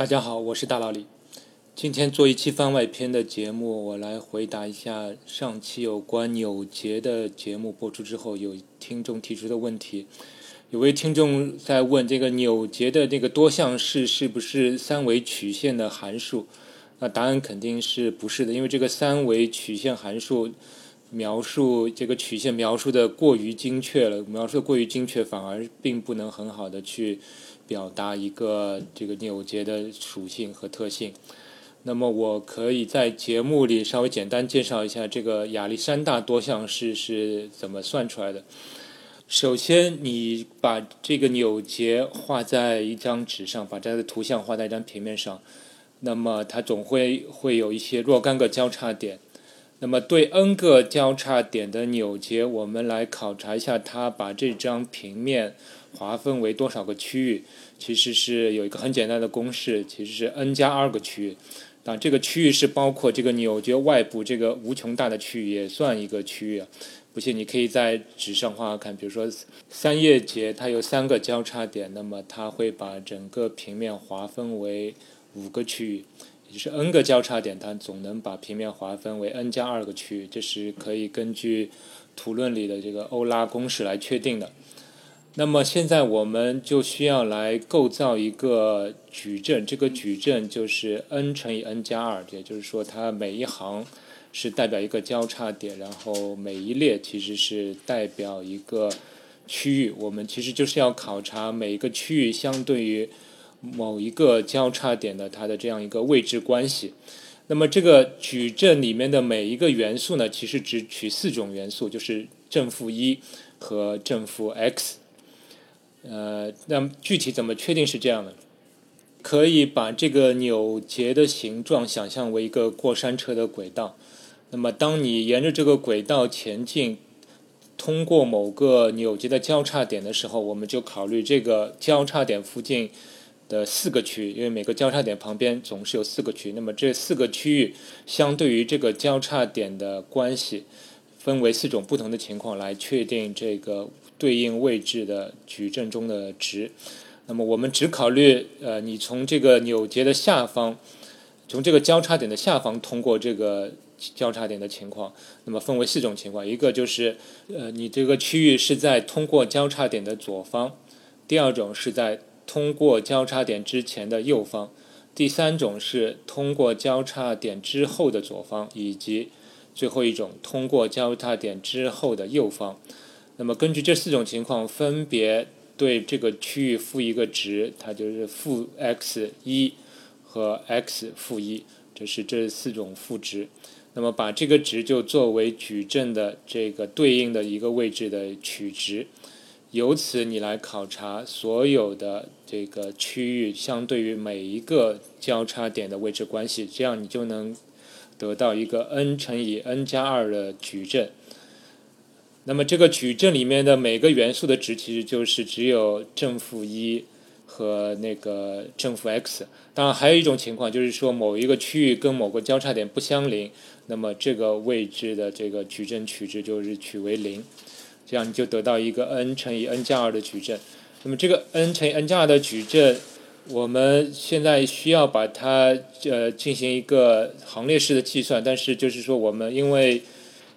大家好，我是大老李。今天做一期番外篇的节目，我来回答一下上期有关扭结的节目播出之后，有听众提出的问题。有位听众在问，这个扭结的这个多项式是不是三维曲线的函数？那答案肯定是不是的，因为这个三维曲线函数描述这个曲线描述的过于精确了，描述的过于精确，反而并不能很好的去表达一个这个扭结的属性和特性。那么我可以在节目里稍微简单介绍一下这个亚历山大多项式是怎么算出来的。首先，你把这个扭结画在一张纸上，把这个图像画在一张平面上，那么它总会会有一些若干个交叉点。那么对 n 个交叉点的扭结，我们来考察一下它把这张平面划分为多少个区域。其实是有一个很简单的公式，其实是 n 加二个区域。那，这个区域是包括这个扭结外部这个无穷大的区域，也算一个区域。不信，你可以在纸上画画看。比如说，三叶结它有三个交叉点，那么它会把整个平面划分为五个区域，就是 n 个交叉点，它总能把平面划分为 n 加二个区域。这是可以根据图论里的这个欧拉公式来确定的。那么现在我们就需要来构造一个矩阵，这个矩阵就是 n 乘以 n 加二，也就是说它每一行。是代表一个交叉点，然后每一列其实是代表一个区域。我们其实就是要考察每一个区域相对于某一个交叉点的它的这样一个位置关系。那么这个矩阵里面的每一个元素呢，其实只取四种元素，就是正负一和正负 x。呃，那么具体怎么确定是这样的？可以把这个扭结的形状想象为一个过山车的轨道。那么，当你沿着这个轨道前进，通过某个扭结的交叉点的时候，我们就考虑这个交叉点附近的四个区，因为每个交叉点旁边总是有四个区。那么这四个区域相对于这个交叉点的关系，分为四种不同的情况来确定这个对应位置的矩阵中的值。那么我们只考虑呃，你从这个扭结的下方，从这个交叉点的下方通过这个。交叉点的情况，那么分为四种情况：一个就是，呃，你这个区域是在通过交叉点的左方；第二种是在通过交叉点之前的右方；第三种是通过交叉点之后的左方；以及最后一种通过交叉点之后的右方。那么根据这四种情况，分别对这个区域赋一个值，它就是负 x 一和 x 负一，这是这四种赋值。那么把这个值就作为矩阵的这个对应的一个位置的取值，由此你来考察所有的这个区域相对于每一个交叉点的位置关系，这样你就能得到一个 n 乘以 n 加二的矩阵。那么这个矩阵里面的每个元素的值其实就是只有正负一。和那个正负 x，当然还有一种情况，就是说某一个区域跟某个交叉点不相邻，那么这个位置的这个矩阵取值就是取为零，这样你就得到一个 n 乘以 n 加二的矩阵。那么这个 n 乘以 n 加二的矩阵，我们现在需要把它呃进行一个行列式的计算，但是就是说我们因为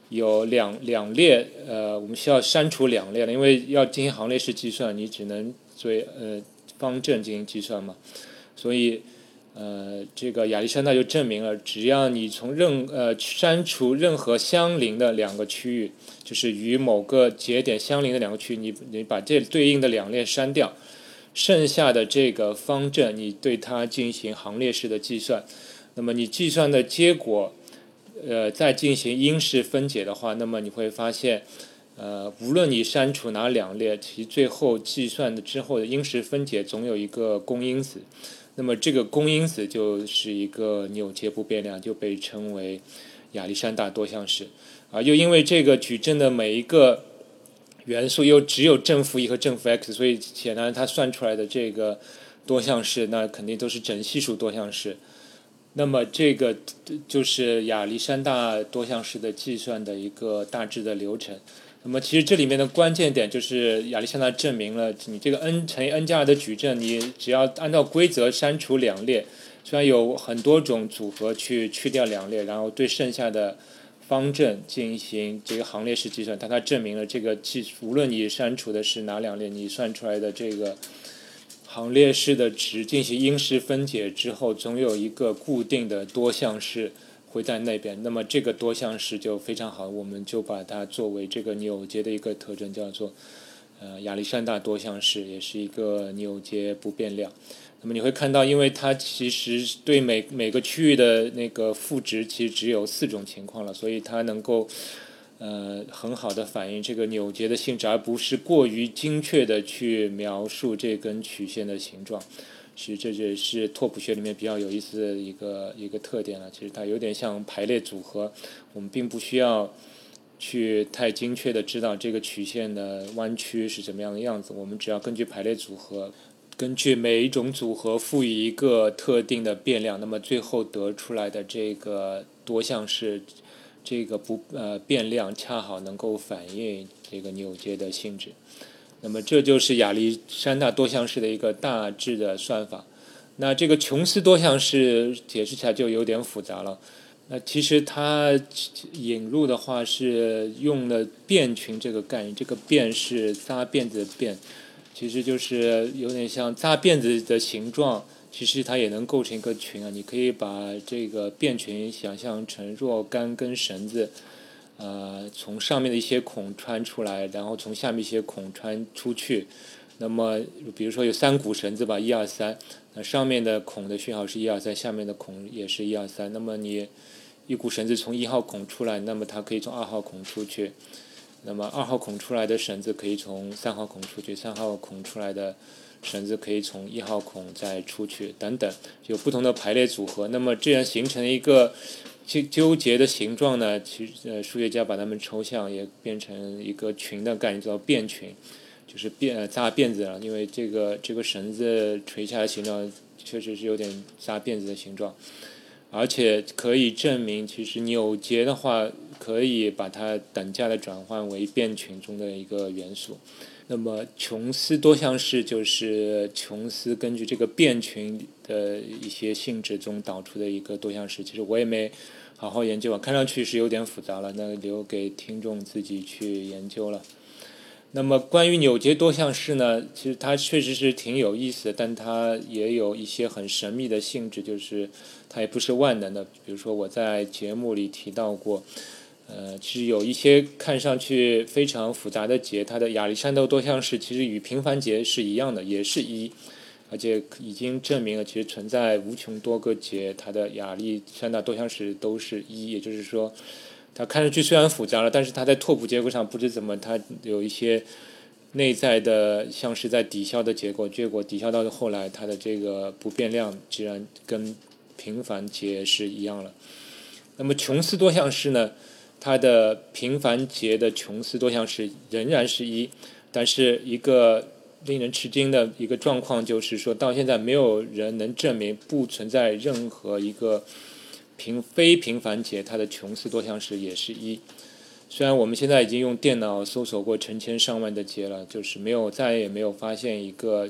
有两两列，呃，我们需要删除两列了，因为要进行行列式计算，你只能做呃。方阵进行计算嘛，所以，呃，这个亚历山大就证明了，只要你从任呃删除任何相邻的两个区域，就是与某个节点相邻的两个区域，你你把这对应的两列删掉，剩下的这个方阵你对它进行行列式的计算，那么你计算的结果，呃，再进行因式分解的话，那么你会发现。呃，无论你删除哪两列，其最后计算的之后的因式分解总有一个公因子，那么这个公因子就是一个扭结不变量，就被称为亚历山大多项式。啊，又因为这个矩阵的每一个元素又只有正负一和正负 x，所以显然它算出来的这个多项式，那肯定都是整系数多项式。那么这个就是亚历山大多项式的计算的一个大致的流程。那么其实这里面的关键点就是亚历山大证明了，你这个 n 乘以 n 加二的矩阵，你只要按照规则删除两列，虽然有很多种组合去去掉两列，然后对剩下的方阵进行这个行列式计算，但它证明了这个计，无论你删除的是哪两列，你算出来的这个行列式的值进行因式分解之后，总有一个固定的多项式。会在那边，那么这个多项式就非常好，我们就把它作为这个扭结的一个特征，叫做呃亚历山大多项式，也是一个扭结不变量。那么你会看到，因为它其实对每每个区域的那个赋值其实只有四种情况了，所以它能够呃很好的反映这个扭结的性质，而不是过于精确的去描述这根曲线的形状。其实这也是拓扑学里面比较有意思的一个一个特点了。其实它有点像排列组合，我们并不需要去太精确的知道这个曲线的弯曲是怎么样的样子。我们只要根据排列组合，根据每一种组合赋予一个特定的变量，那么最后得出来的这个多项式这个不呃变量恰好能够反映这个扭结的性质。那么这就是亚历山大多项式的一个大致的算法。那这个琼斯多项式解释起来就有点复杂了。那其实它引入的话是用了变群这个概念，这个变是扎辫子的辫，其实就是有点像扎辫子的形状，其实它也能构成一个群啊。你可以把这个变群想象成若干根绳子。呃，从上面的一些孔穿出来，然后从下面一些孔穿出去。那么，比如说有三股绳子吧，一二三，那上面的孔的序号是一二三，下面的孔也是一二三。那么你一股绳子从一号孔出来，那么它可以从二号孔出去。那么二号孔出来的绳子可以从三号孔出去，三号孔出来的绳子可以从一号孔再出去，等等，有不同的排列组合。那么这样形成一个。纠纠结的形状呢？其实呃，数学家把它们抽象，也变成一个群的概念，叫变群，就是辫扎辫子了。因为这个这个绳子垂下来形状，确实是有点扎辫子的形状，而且可以证明，其实扭结的话，可以把它等价的转换为变群中的一个元素。那么琼斯多项式就是琼斯根据这个变群的一些性质中导出的一个多项式。其实我也没好好研究啊，看上去是有点复杂了，那留给听众自己去研究了。那么关于纽结多项式呢，其实它确实是挺有意思的，但它也有一些很神秘的性质，就是它也不是万能的。比如说我在节目里提到过。呃，其实有一些看上去非常复杂的节，它的亚历山大多项式其实与平凡节是一样的，也是一，而且已经证明了其实存在无穷多个节，它的亚历山大多项式都是一，也就是说，它看上去虽然复杂了，但是它在拓扑结构上不知怎么它有一些内在的像是在抵消的结构，结果抵消到后来它的这个不变量居然跟平凡节是一样了。那么琼斯多项式呢？它的平凡节的琼斯多项式仍然是一，但是一个令人吃惊的一个状况就是说到现在没有人能证明不存在任何一个平非平凡节它的琼斯多项式也是一。虽然我们现在已经用电脑搜索过成千上万的节了，就是没有再也没有发现一个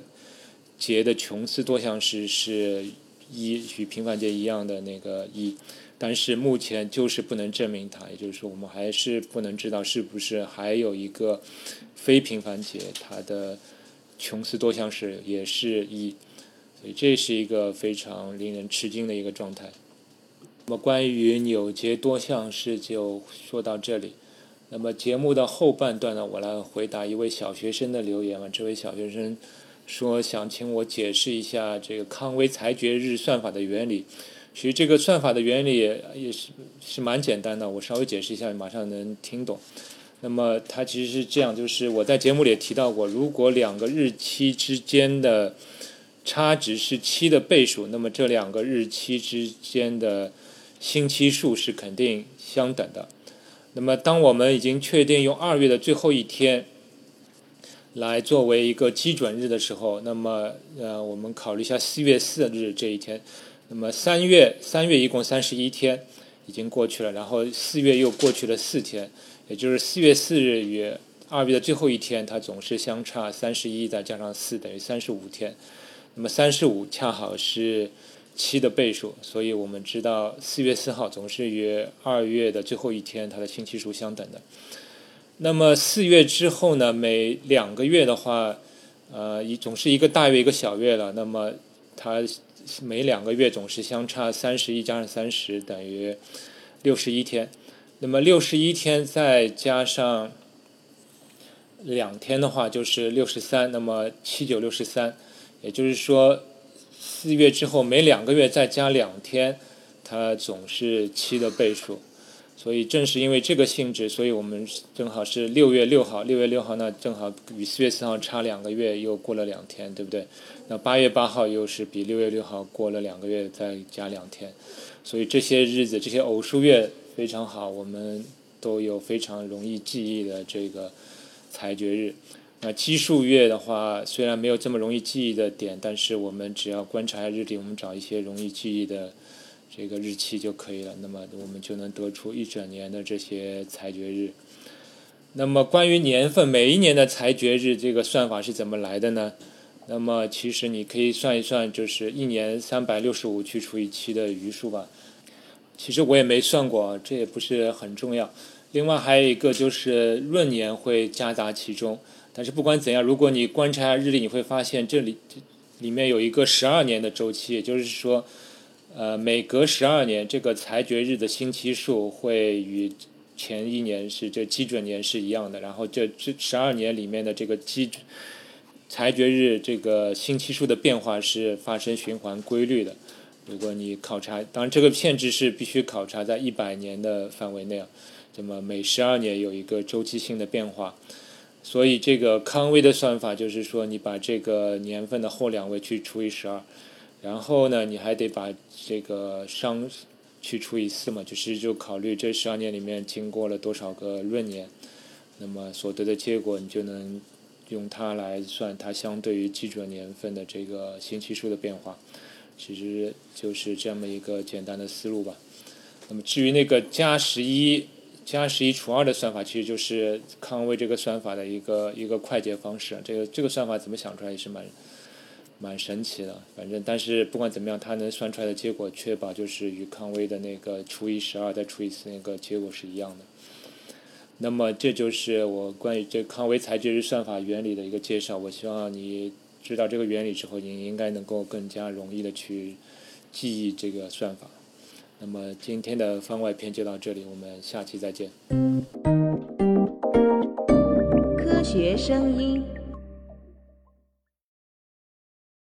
节的琼斯多项式是一与平凡节一样的那个一。但是目前就是不能证明它，也就是说，我们还是不能知道是不是还有一个非平凡节，它的琼斯多项式也是一，所以这是一个非常令人吃惊的一个状态。那么关于纽结多项式就说到这里。那么节目的后半段呢，我来回答一位小学生的留言嘛。这位小学生说想请我解释一下这个康威裁决日算法的原理。其实这个算法的原理也是是蛮简单的，我稍微解释一下，马上能听懂。那么它其实是这样，就是我在节目里也提到过，如果两个日期之间的差值是七的倍数，那么这两个日期之间的星期数是肯定相等的。那么当我们已经确定用二月的最后一天来作为一个基准日的时候，那么呃，我们考虑一下四月四日这一天。那么三月三月一共三十一天已经过去了，然后四月又过去了四天，也就是四月四日与二月的最后一天，它总是相差三十一，再加上四等于三十五天。那么三十五恰好是七的倍数，所以我们知道四月四号总是与二月的最后一天它的星期数相等的。那么四月之后呢？每两个月的话，呃，一总是一个大月一个小月了。那么它每两个月总是相差三十一加上三十等于六十一天。那么六十一天再加上两天的话，就是六十三。那么七九六十三。也就是说，四月之后每两个月再加两天，它总是七的倍数。所以正是因为这个性质，所以我们正好是六月六号，六月六号呢正好与四月四号差两个月，又过了两天，对不对？那八月八号又是比六月六号过了两个月，再加两天。所以这些日子，这些偶数月非常好，我们都有非常容易记忆的这个裁决日。那奇数月的话，虽然没有这么容易记忆的点，但是我们只要观察日历，我们找一些容易记忆的这个日期就可以了。那么我们就能得出一整年的这些裁决日。那么关于年份，每一年的裁决日这个算法是怎么来的呢？那么其实你可以算一算，就是一年三百六十五去除以七的余数吧。其实我也没算过，这也不是很重要。另外还有一个就是闰年会夹杂其中。但是不管怎样，如果你观察日历，你会发现这里里面有一个十二年的周期，也就是说，呃，每隔十二年，这个裁决日的星期数会与前一年是这基准年是一样的。然后这这十二年里面的这个基裁决日这个星期数的变化是发生循环规律的。如果你考察，当然这个限制是必须考察在一百年的范围内啊。那么每十二年有一个周期性的变化。所以这个康威的算法就是说，你把这个年份的后两位去除以十二，然后呢，你还得把这个商去除以四嘛，就是就考虑这十二年里面经过了多少个闰年，那么所得的结果你就能用它来算它相对于基准年份的这个星期数的变化，其实就是这么一个简单的思路吧。那么至于那个加十一。加十一除二的算法其实就是康威这个算法的一个一个快捷方式。这个这个算法怎么想出来也是蛮蛮神奇的。反正但是不管怎么样，它能算出来的结果确保就是与康威的那个除以十二再除以四那个结果是一样的。那么这就是我关于这康威裁决算法原理的一个介绍。我希望你知道这个原理之后，你应该能够更加容易的去记忆这个算法。那么今天的番外篇就到这里，我们下期再见。科学声音。